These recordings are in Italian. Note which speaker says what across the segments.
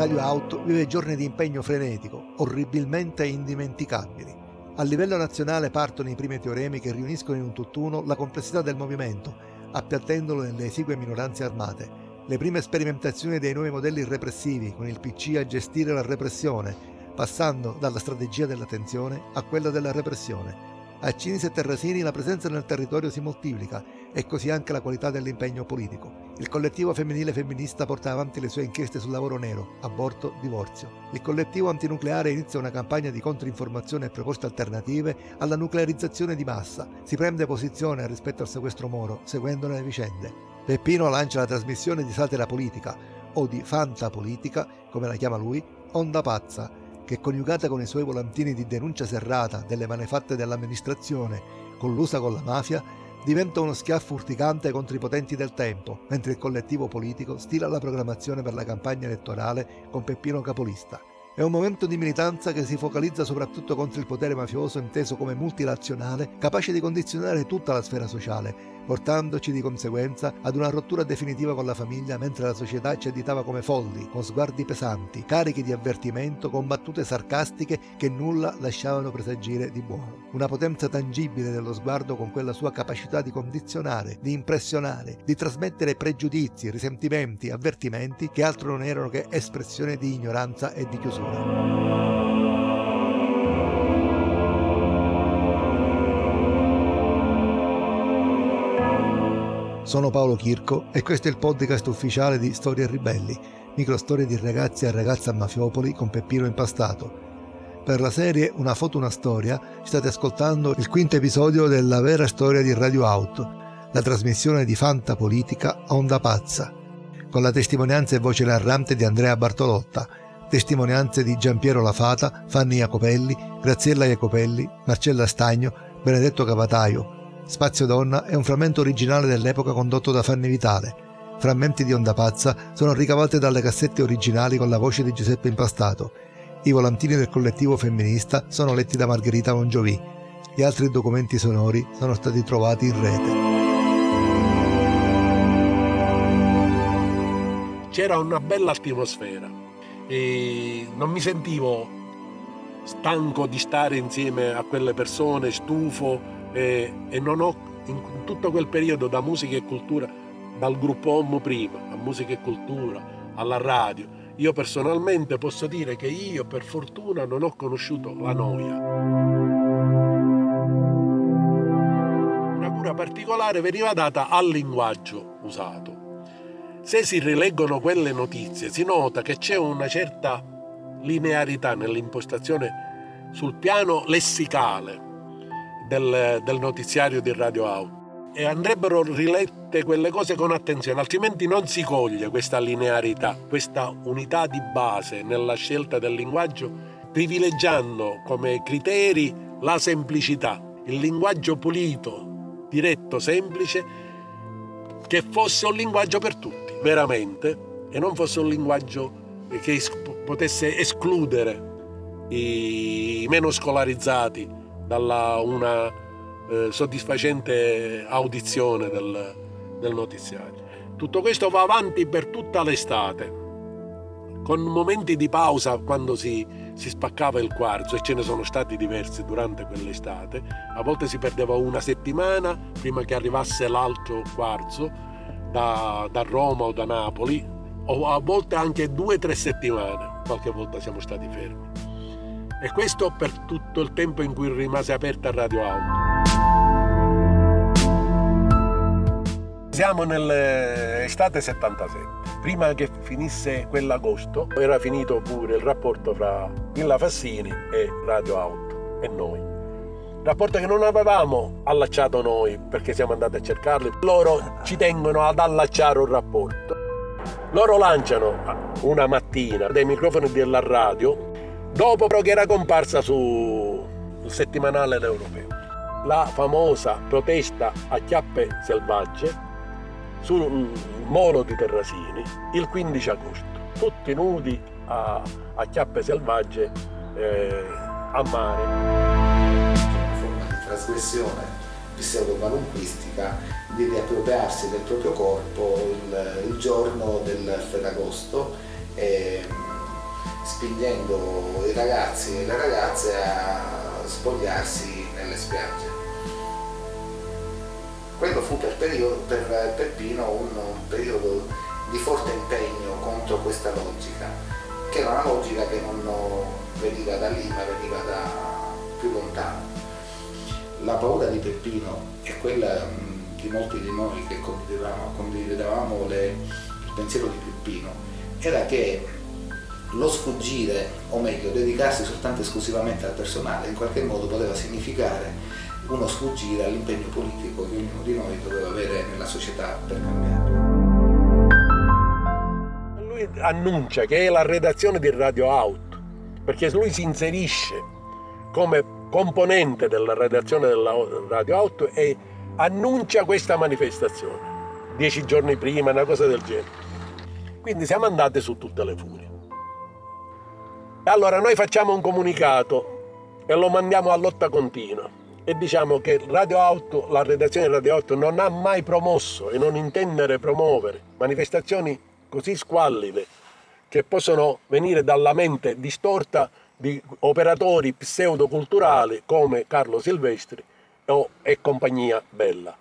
Speaker 1: Radio Out vive giorni di impegno frenetico, orribilmente indimenticabili. A livello nazionale partono i primi teoremi che riuniscono in un tutt'uno la complessità del movimento, appiattendolo nelle esigue minoranze armate. Le prime sperimentazioni dei nuovi modelli repressivi, con il PC a gestire la repressione, passando dalla strategia della tensione a quella della repressione. A Cinisi e Terrasini la presenza nel territorio si moltiplica e così anche la qualità dell'impegno politico. Il collettivo femminile femminista porta avanti le sue inchieste sul lavoro nero, aborto, divorzio. Il collettivo antinucleare inizia una campagna di controinformazione e proposte alternative alla nuclearizzazione di massa. Si prende posizione rispetto al sequestro Moro, seguendone le vicende. Peppino lancia la trasmissione di satira politica, o di fantapolitica, come la chiama lui, Onda Pazza, che coniugata con i suoi volantini di denuncia serrata delle manefatte dell'amministrazione, collusa con la mafia, diventa uno schiaffo urticante contro i potenti del tempo, mentre il collettivo politico stila la programmazione per la campagna elettorale con Peppino Capolista. È un momento di militanza che si focalizza soprattutto contro il potere mafioso inteso come multinazionale, capace di condizionare tutta la sfera sociale, portandoci di conseguenza ad una rottura definitiva con la famiglia mentre la società ci additava come folli, con sguardi pesanti, carichi di avvertimento, con battute sarcastiche che nulla lasciavano presagire di buono. Una potenza tangibile dello sguardo con quella sua capacità di condizionare, di impressionare, di trasmettere pregiudizi, risentimenti, avvertimenti che altro non erano che espressione di ignoranza e di chiusura. Sono Paolo Chirco e questo è il podcast ufficiale di Storie Ribelli, microstorie di ragazzi e ragazze a Mafiopoli con Peppino Impastato. Per la serie Una foto, una storia state ascoltando il quinto episodio della vera storia di Radio Out, la trasmissione di Fanta Politica Onda Pazza, con la testimonianza e voce narrante di Andrea Bartolotta, testimonianze di Giampiero Lafata, Fanni Jacopelli, Graziella Jacopelli, Marcella Stagno, Benedetto Cavataio, Spazio Donna è un frammento originale dell'epoca condotto da Fanny Vitale. Frammenti di Onda Pazza sono ricavati dalle cassette originali con la voce di Giuseppe Impastato. I volantini del collettivo femminista sono letti da Margherita Mongiovi. Gli altri documenti sonori sono stati trovati in rete.
Speaker 2: C'era una bella atmosfera e non mi sentivo stanco di stare insieme a quelle persone, stufo e, e non ho in tutto quel periodo da musica e cultura, dal gruppo Home prima, a musica e cultura, alla radio, io personalmente posso dire che io per fortuna non ho conosciuto la noia. Una cura particolare veniva data al linguaggio usato. Se si rileggono quelle notizie si nota che c'è una certa linearità nell'impostazione sul piano lessicale del, del notiziario di Radio Out e andrebbero rilette quelle cose con attenzione, altrimenti non si coglie questa linearità, questa unità di base nella scelta del linguaggio, privilegiando come criteri la semplicità, il linguaggio pulito, diretto, semplice, che fosse un linguaggio per tutti, veramente, e non fosse un linguaggio che potesse escludere i meno scolarizzati dalla una eh, soddisfacente audizione del, del notiziario. Tutto questo va avanti per tutta l'estate, con momenti di pausa quando si, si, spaccava il quarzo e ce ne sono stati diversi durante quell'estate. A volte si perdeva una settimana prima che arrivasse l'altro quarzo da, da Roma o da Napoli, o a volte anche due o tre settimane. Qualche volta siamo stati fermi. E questo per tutto il tempo in cui rimase aperta Radio Auto. Siamo nell'estate 77. Prima che finisse quell'agosto era finito pure il rapporto fra Villa Fassini e Radio Auto e noi. Rapporto che non avevamo allacciato noi perché siamo andati a cercarli. Loro ci tengono ad allacciare un rapporto. Loro lanciano una mattina dei microfoni della radio dopo però che era comparsa sul settimanale europeo. La famosa protesta a chiappe selvagge sul molo di Terrasini il 15 agosto, tutti nudi a, a chiappe selvagge eh, a mare.
Speaker 3: Una forma di trasgressione pseudo-qualunquistica di riappropriarsi del proprio corpo il, il giorno del Ferragosto. E, spingendo i ragazzi e le ragazze a spogliarsi nelle spiagge. Quello fu per, periodo, per Peppino un, un periodo di forte impegno contro questa logica, che era una logica che non veniva da lì ma veniva da più lontano. La paura di Peppino è quella di molti di noi che condividevamo, condividevamo le, il pensiero di Peppino, era che lo sfuggire, o meglio, dedicarsi soltanto e esclusivamente al personale, in qualche modo poteva significare uno sfuggire all'impegno politico che ognuno di noi doveva avere nella società per cambiare.
Speaker 2: Lui annuncia che è la redazione di Radio Out, perché lui si inserisce come componente della redazione della Radio Out e annuncia questa manifestazione. Dieci giorni prima, una cosa del genere. Quindi siamo andati su tutte le furie. Allora noi facciamo un comunicato e lo mandiamo a lotta continua e diciamo che Radio Auto, la redazione di Radio Auto non ha mai promosso e non intende promuovere manifestazioni così squallide che possono venire dalla mente distorta di operatori pseudoculturali come Carlo Silvestri e compagnia bella.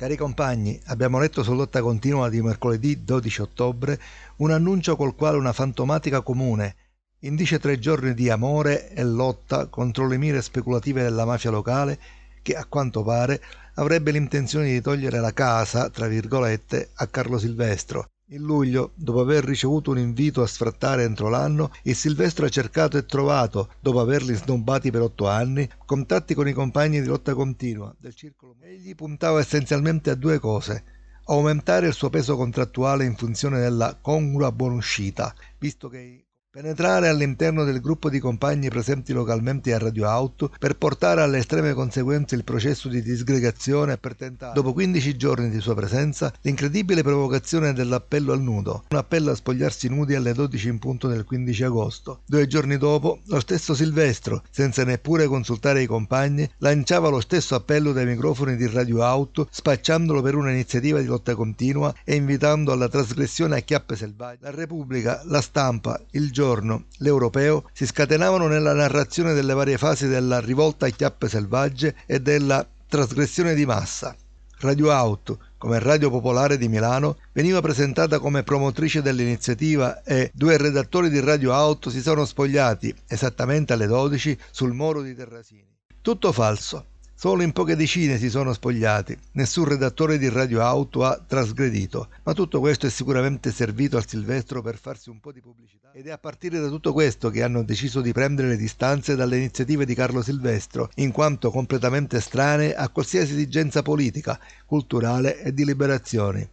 Speaker 1: Cari compagni, abbiamo letto su Lotta Continua di mercoledì 12 ottobre un annuncio col quale una fantomatica comune indice tre giorni di amore e lotta contro le mire speculative della mafia locale che, a quanto pare, avrebbe l'intenzione di togliere la casa, tra virgolette, a Carlo Silvestro, in luglio, dopo aver ricevuto un invito a sfrattare entro l'anno, il Silvestro ha cercato e trovato, dopo averli snobbati per otto anni, contatti con i compagni di lotta continua del circolo. Egli puntava essenzialmente a due cose. Aumentare il suo peso contrattuale in funzione della congrua buonuscita, visto che Penetrare all'interno del gruppo di compagni presenti localmente a Radio Auto per portare alle estreme conseguenze il processo di disgregazione e per tentare, dopo 15 giorni di sua presenza, l'incredibile provocazione dell'appello al nudo, un appello a spogliarsi nudi alle 12 in punto del 15 agosto. Due giorni dopo, lo stesso Silvestro, senza neppure consultare i compagni, lanciava lo stesso appello dai microfoni di Radio Auto, spacciandolo per un'iniziativa di lotta continua e invitando alla trasgressione a chiappe selvagge. La Repubblica, la stampa, il giorno giorno, l'europeo, si scatenavano nella narrazione delle varie fasi della rivolta a chiappe selvagge e della trasgressione di massa. Radio Auto, come Radio Popolare di Milano, veniva presentata come promotrice dell'iniziativa e due redattori di Radio Auto si sono spogliati, esattamente alle 12, sul moro di Terrasini. Tutto falso. Solo in poche decine si sono spogliati, nessun redattore di Radio Auto ha trasgredito, ma tutto questo è sicuramente servito al Silvestro per farsi un po' di pubblicità. Ed è a partire da tutto questo che hanno deciso di prendere le distanze dalle iniziative di Carlo Silvestro, in quanto completamente estranee a qualsiasi esigenza politica, culturale e di liberazioni.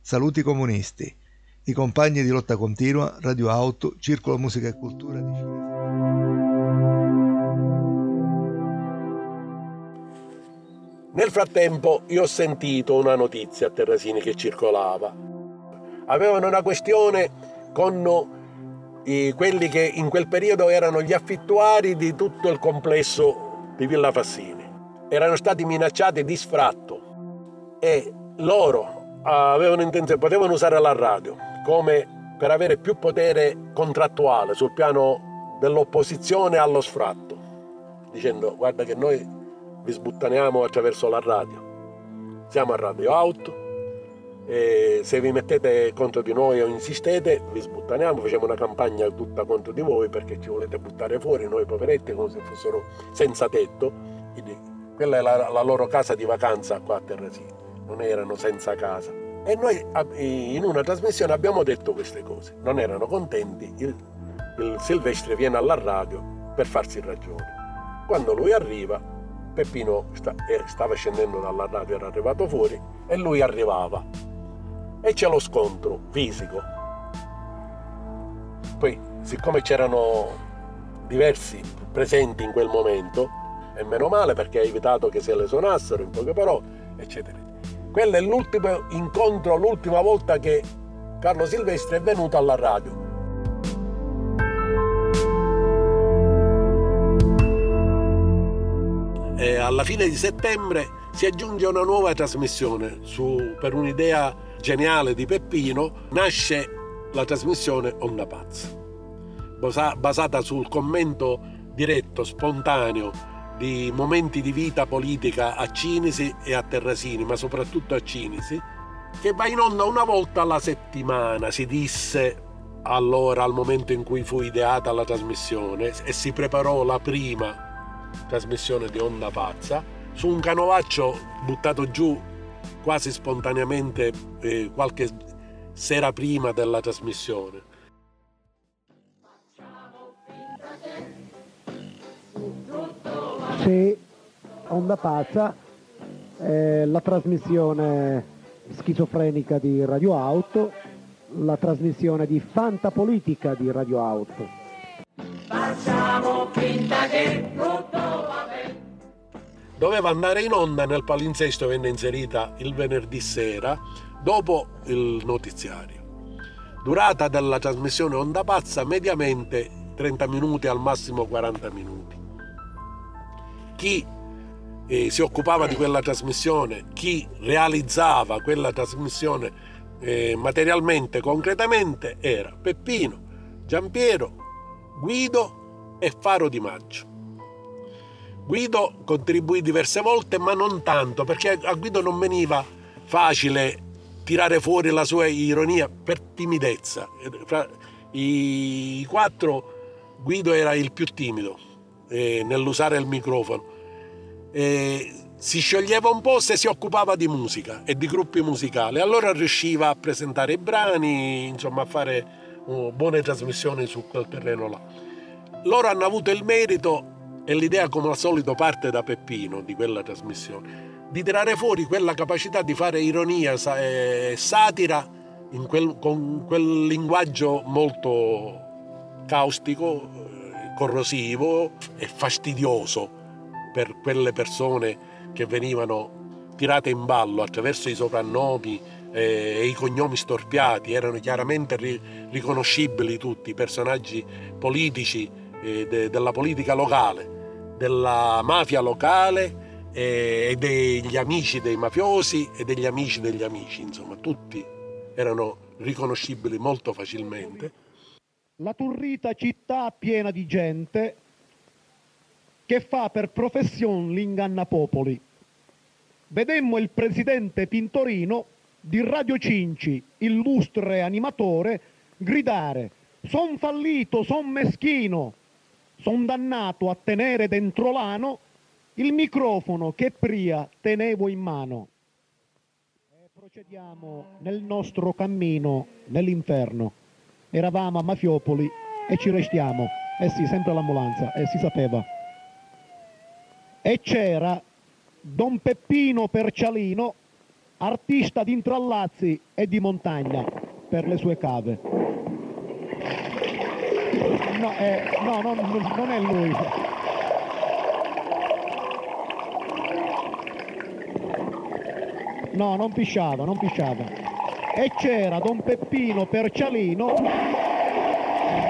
Speaker 1: Saluti comunisti. I compagni di lotta continua, Radio Auto, Circolo Musica e Cultura di Cinese.
Speaker 2: Nel frattempo io ho sentito una notizia a Terrasini che circolava. Avevano una questione con i, quelli che in quel periodo erano gli affittuari di tutto il complesso di Villa Fassini. Erano stati minacciati di sfratto e loro avevano intenzione, potevano usare la radio come per avere più potere contrattuale sul piano dell'opposizione allo sfratto, dicendo guarda che noi vi sbuttaniamo attraverso la radio. Siamo a Radio Auto e se vi mettete contro di noi o insistete vi sbuttaniamo, facciamo una campagna tutta contro di voi perché ci volete buttare fuori, noi poveretti come se fossero senza tetto. Quindi quella è la, la loro casa di vacanza qua a Terrasini, non erano senza casa. E noi in una trasmissione abbiamo detto queste cose, non erano contenti, il, il Silvestre viene alla radio per farsi ragione. Quando lui arriva Peppino eh, stava scendendo dalla radio, era arrivato fuori e lui arrivava. E c'è lo scontro fisico. Poi, siccome c'erano diversi presenti in quel momento, e meno male perché ha evitato che se le suonassero in poche parole, eccetera. Quello è l'ultimo incontro, l'ultima volta che Carlo Silvestri è venuto alla radio e alla fine di settembre si aggiunge una nuova trasmissione su, per un'idea geniale di Peppino. Nasce la trasmissione Onda Pazza, basata sul commento diretto, spontaneo di momenti di vita politica a Cinisi e a Terrasini, ma soprattutto a Cinisi, che va in onda una volta alla settimana, si disse allora al momento in cui fu ideata la trasmissione e si preparò la prima trasmissione di Onda Pazza su un canovaccio buttato giù quasi spontaneamente eh, qualche sera prima della trasmissione.
Speaker 4: Sì, Onda Pazza, eh, la trasmissione schizofrenica di Radio Auto, la trasmissione di Fantapolitica di Radio Auto. Facciamo finta che
Speaker 2: tutto va bene. Doveva andare in onda nel palinsesto venne inserita il venerdì sera dopo il notiziario. Durata della trasmissione Onda Pazza mediamente 30 minuti al massimo 40 minuti. Chi eh, si occupava di quella trasmissione, chi realizzava quella trasmissione eh, materialmente, concretamente, era Peppino, Giampiero, Guido e Faro di Maggio. Guido contribuì diverse volte, ma non tanto, perché a Guido non veniva facile tirare fuori la sua ironia per timidezza. Fra i quattro Guido era il più timido eh, nell'usare il microfono. Eh, si scioglieva un po' se si occupava di musica e di gruppi musicali, allora riusciva a presentare i brani, insomma a fare uh, buone trasmissioni su quel terreno là. Loro hanno avuto il merito e l'idea come al solito parte da Peppino di quella trasmissione di tirare fuori quella capacità di fare ironia e satira quel, con quel linguaggio molto caustico, eh, corrosivo e fastidioso per quelle persone che venivano tirate in ballo attraverso i soprannomi eh, e i cognomi storpiati, erano chiaramente ri- riconoscibili tutti i personaggi politici eh, de- della politica locale, della mafia locale e degli amici dei mafiosi e degli amici degli amici, insomma tutti erano riconoscibili molto facilmente.
Speaker 4: La turrita città piena di gente che fa per professione l'ingannapopoli. Vedemmo il presidente Pintorino di Radio Cinci, illustre animatore, gridare «Son fallito, son meschino, son dannato a tenere dentro l'ano il microfono che pria tenevo in mano». E procediamo nel nostro cammino nell'inferno. Eravamo a Mafiopoli e ci restiamo. Eh sì, sempre l'ambulanza, eh, si sapeva e c'era Don Peppino Percialino, artista di intrallazzi e di montagna per le sue cave. No, eh, no non, non è lui. No, non pisciava, non pisciava. E c'era Don Peppino Percialino.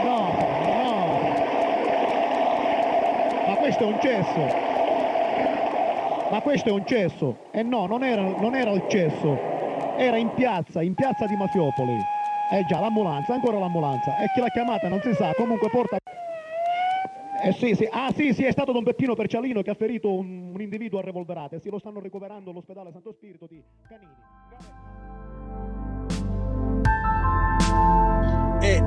Speaker 4: No, no. Ma questo è un cesso. Ma questo è un cesso. E eh no, non era, non era il cesso. Era in piazza, in piazza di Mafiopoli. Eh già, l'ambulanza, ancora l'ambulanza. E chi l'ha chiamata non si sa, comunque porta... Eh sì, sì. Ah sì, sì, è stato Don Peppino Percialino che ha ferito un, un individuo a revolverate. Sì, lo stanno ricoverando all'ospedale Santo Spirito di Canini.
Speaker 2: E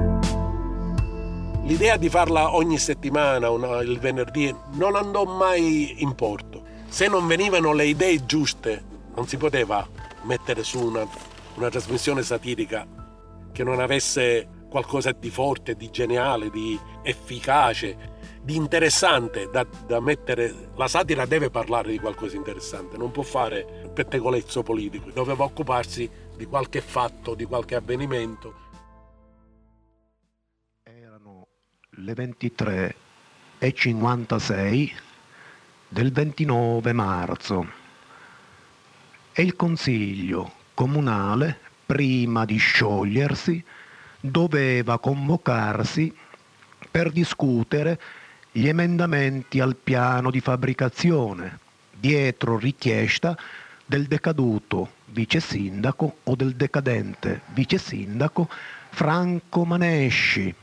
Speaker 2: l'idea di farla ogni settimana, una, il venerdì, non andò mai in porto se non venivano le idee giuste, non si poteva mettere su una, una trasmissione satirica che non avesse qualcosa di forte, di geniale, di efficace, di interessante da, da, mettere. La satira deve parlare di qualcosa di interessante, non può fare pettegolezzo politico, doveva occuparsi di qualche fatto, di qualche avvenimento.
Speaker 5: Erano le 23 e 56 del 29 marzo e il Consiglio comunale, prima di sciogliersi, doveva convocarsi per discutere gli emendamenti al piano di fabbricazione, dietro richiesta del decaduto vice sindaco o del decadente vice sindaco Franco Manesci,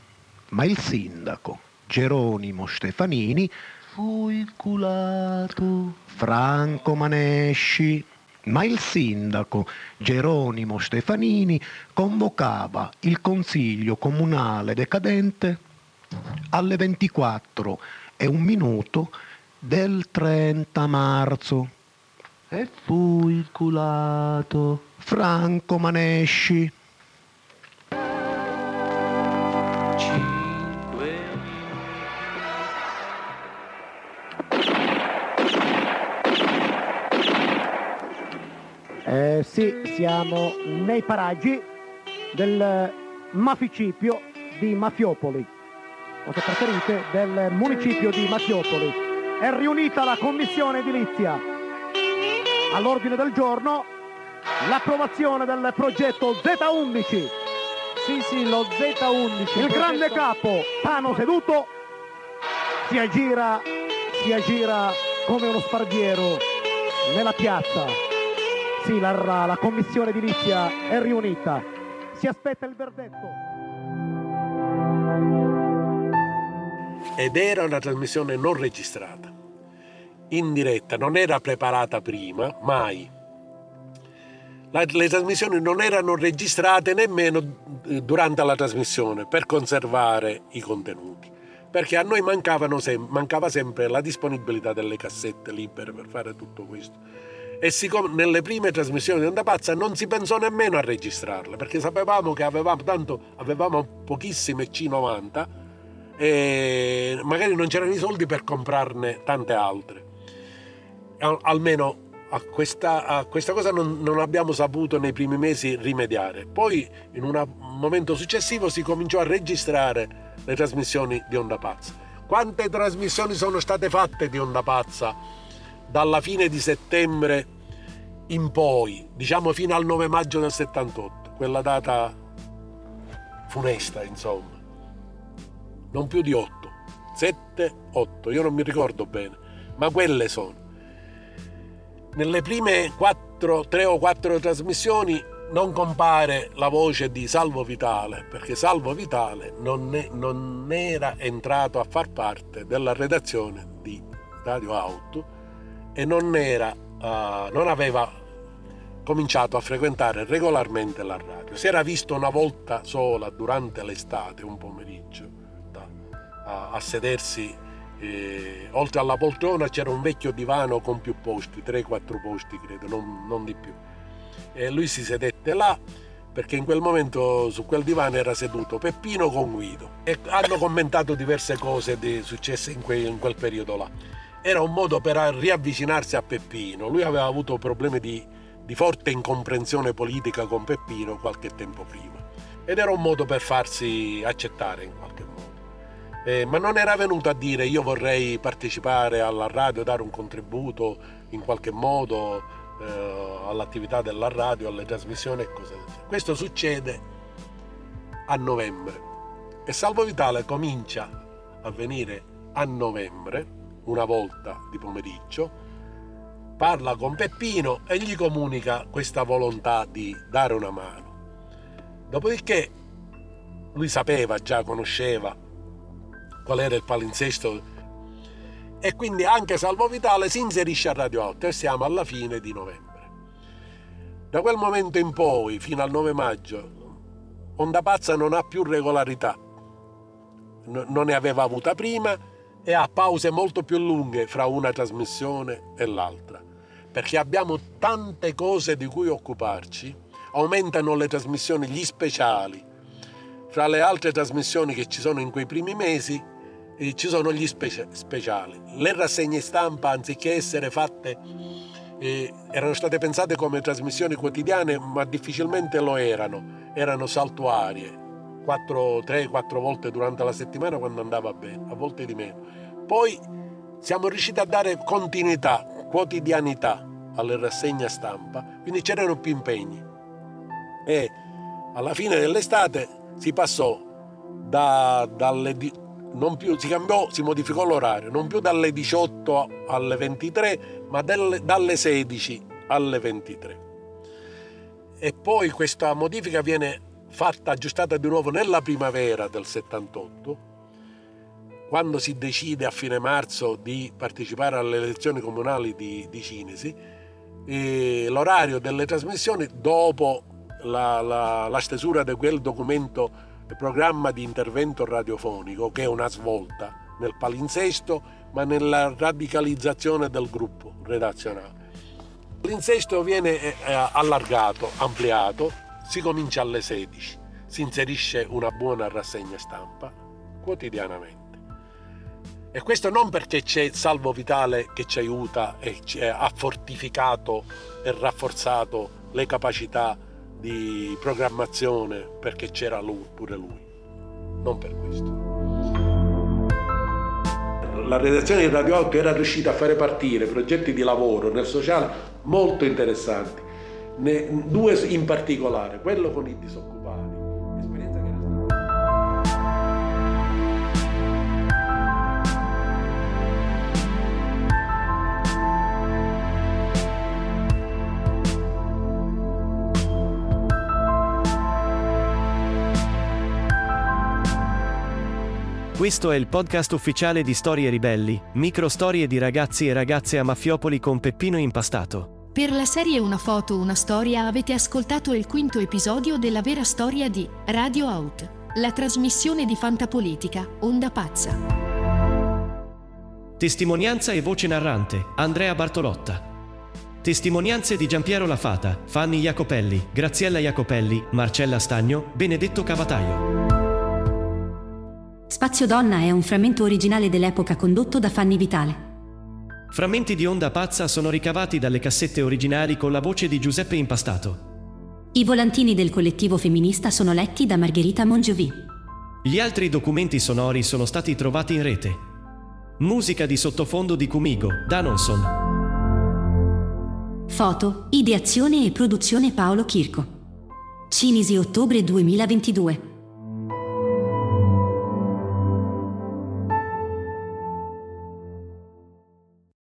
Speaker 5: ma il sindaco Geronimo Stefanini fu inculato. Franco Manesci, ma il sindaco Geronimo Stefanini convocava il consiglio comunale decadente alle 24 e un minuto del 30 marzo e fu inculato Franco Manesci.
Speaker 4: Sì, siamo nei paraggi del maficipio di Mafiopoli, o se preferite del municipio di Mafiopoli. È riunita la commissione edilizia. All'ordine del giorno l'approvazione del progetto Z11.
Speaker 6: Sì, sì, lo Z11.
Speaker 4: Il grande capo, Pano seduto, si aggira, si aggira come uno sparviero nella piazza. Sì, la, commissione edilizia è riunita. Si aspetta il verdetto.
Speaker 2: Ed era una trasmissione non registrata, in diretta, non era preparata prima, mai. La, le trasmissioni non erano registrate nemmeno eh, durante la trasmissione per conservare i contenuti, perché a noi mancava sempre la disponibilità delle cassette libere per fare tutto questo e siccome nelle prime trasmissioni di Onda Pazza non si pensò nemmeno a registrarle perché sapevamo che avevamo, tanto, avevamo pochissime C90 e magari non c'erano i soldi per comprarne tante altre. Almeno a questa, a questa cosa non, non, abbiamo saputo nei primi mesi rimediare. Poi in un momento successivo si cominciò a registrare le trasmissioni di Onda Pazza. Quante trasmissioni sono state fatte di Onda Pazza dalla fine di settembre in poi, diciamo fino al 9 maggio del 78, quella data funesta, insomma. Non più di 8, 7, 8, io non mi ricordo bene, ma quelle sono. Nelle prime 4, 3 o 4 trasmissioni non compare la voce di Salvo Vitale, perché Salvo Vitale non, è, non era entrato a far parte della redazione di Radio Auto e non, era, uh, non aveva cominciato a frequentare regolarmente la radio. Si era visto una volta sola durante l'estate, un pomeriggio, da, a, a, sedersi. Eh, oltre alla poltrona c'era un vecchio divano con più posti, 3-4 posti credo, non, non di più. E lui si sedette là perché in quel momento su quel divano era seduto Peppino con Guido e hanno commentato diverse cose di, successe in, que, in quel periodo là era un modo per riavvicinarsi a Peppino. Lui aveva avuto problemi di, di forte incomprensione politica con Peppino qualche tempo prima ed era un modo per farsi accettare in qualche modo. Eh, ma non era venuto a dire io vorrei partecipare alla radio, dare un contributo in qualche modo eh, all'attività della radio, alle trasmissioni e cose del genere. Questo succede a novembre e Salvo Vitale comincia a venire a novembre una volta di pomeriggio, parla con Peppino e gli comunica questa volontà di dare una mano. Dopodiché lui sapeva, già conosceva qual era il palinsesto e quindi anche Salvo Vitale si inserisce a Radio 8 e siamo alla fine di novembre. Da quel momento in poi, fino al 9 maggio, Onda Pazza non ha più regolarità. non ne aveva avuta prima e ha pause molto più lunghe fra una trasmissione e l'altra, perché abbiamo tante cose di cui occuparci, aumentano le trasmissioni, gli speciali. Fra le altre trasmissioni che ci sono in quei primi mesi eh, ci sono gli speci- speciali. Le rassegne stampa, anziché essere fatte, eh, erano state pensate come trasmissioni quotidiane, ma difficilmente lo erano, erano saltuarie 3-4 volte durante la settimana quando andava bene, a volte di meno. Poi siamo riusciti a dare continuità, quotidianità alle rassegne stampa, quindi c'erano più impegni. E alla fine dell'estate si passò da, dalle, più, si cambiò, si modificò l'orario, non più dalle 18 alle 23, ma dalle, dalle 16 alle 23. E poi questa modifica viene fatta aggiustata di nuovo nella primavera del 78, quando si decide a fine marzo di partecipare alle elezioni comunali di, di Cinesi, l'orario delle trasmissioni dopo la, la, la stesura di quel documento programma di intervento radiofonico che è una svolta nel palinsesto ma nella radicalizzazione del gruppo redazionale. L'insesto viene eh, allargato, ampliato, si comincia alle 16, si inserisce una buona rassegna stampa quotidianamente. E questo non perché c'è Salvo Vitale che ci aiuta e ci ha fortificato e rafforzato le capacità di programmazione perché c'era lui, pure lui. Non per questo. La redazione di Radio 8 era riuscita a fare partire progetti di lavoro nel sociale molto interessanti, due in particolare, quello con i disoccupati
Speaker 7: Questo è il podcast ufficiale di Storie Ribelli, micro storie di ragazzi e ragazze a Mafiopoli con Peppino Impastato.
Speaker 8: Per la serie Una foto, una storia avete ascoltato il quinto episodio della vera storia di Radio Out, la trasmissione di fantapolitica, Onda Pazza.
Speaker 7: Testimonianza e voce narrante, Andrea Bartolotta. Testimonianze di Giampiero Lafata, Fanny Jacopelli, Graziella Jacopelli, Marcella Stagno, Benedetto Cavataio.
Speaker 9: Spazio Donna è un frammento originale dell'epoca condotto da Fanny Vitale.
Speaker 7: Frammenti di Onda Pazza sono ricavati dalle cassette originali con la voce di Giuseppe Impastato.
Speaker 9: I volantini del collettivo femminista sono letti da Margherita Mongiovi.
Speaker 7: Gli altri documenti sonori sono stati trovati in rete. Musica di sottofondo di Cumigo, Danonson.
Speaker 9: Foto, ideazione e produzione Paolo Chirco. Cinisi ottobre 2022.